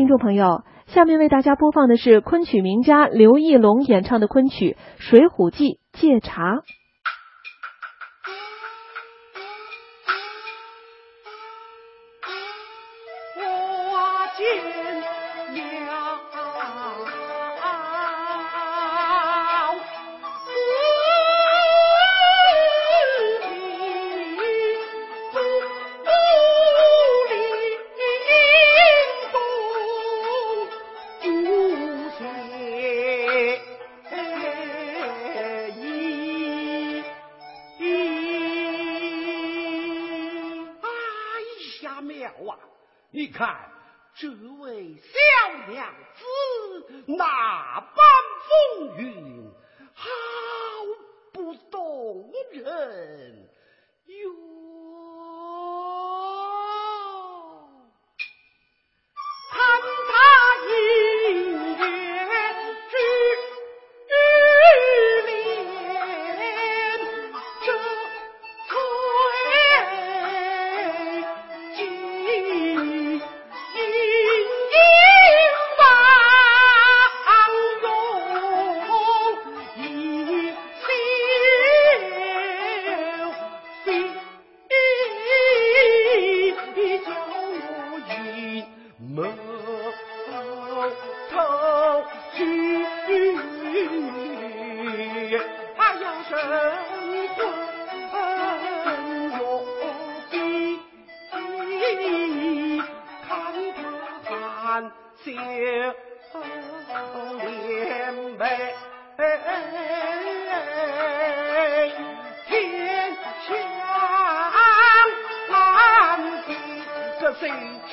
听众朋友，下面为大家播放的是昆曲名家刘义龙演唱的昆曲《水浒记·借茶》。哇你看这位小娘子那般风云好不动人。眉头聚，还要神魂，含笑脸眉，天香难敌，这谁知？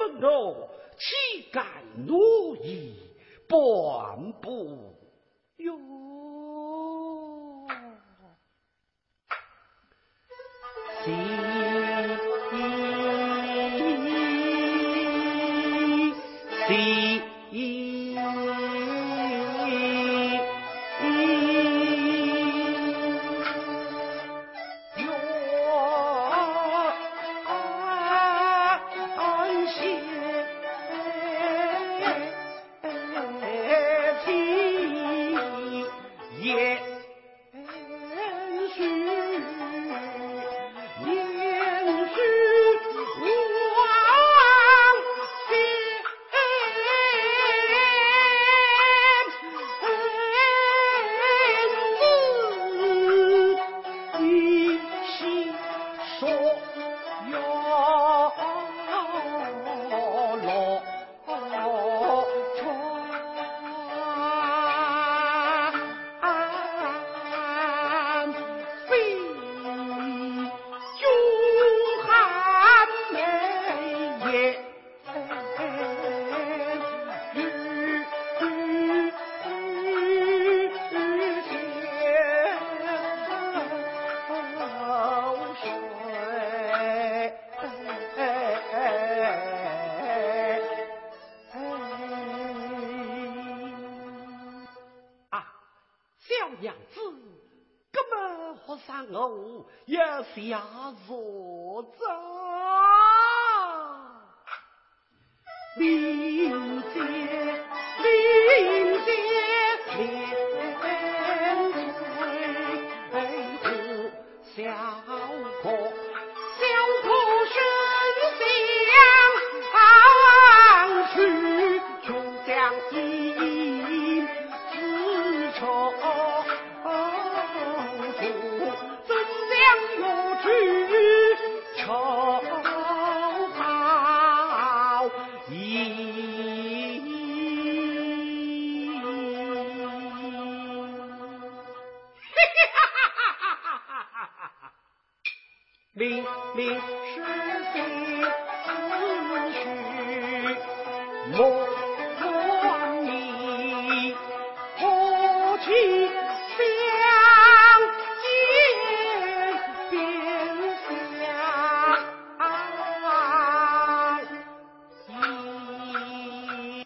根本我岂敢奴役半步哟。下坐着，林间 Please.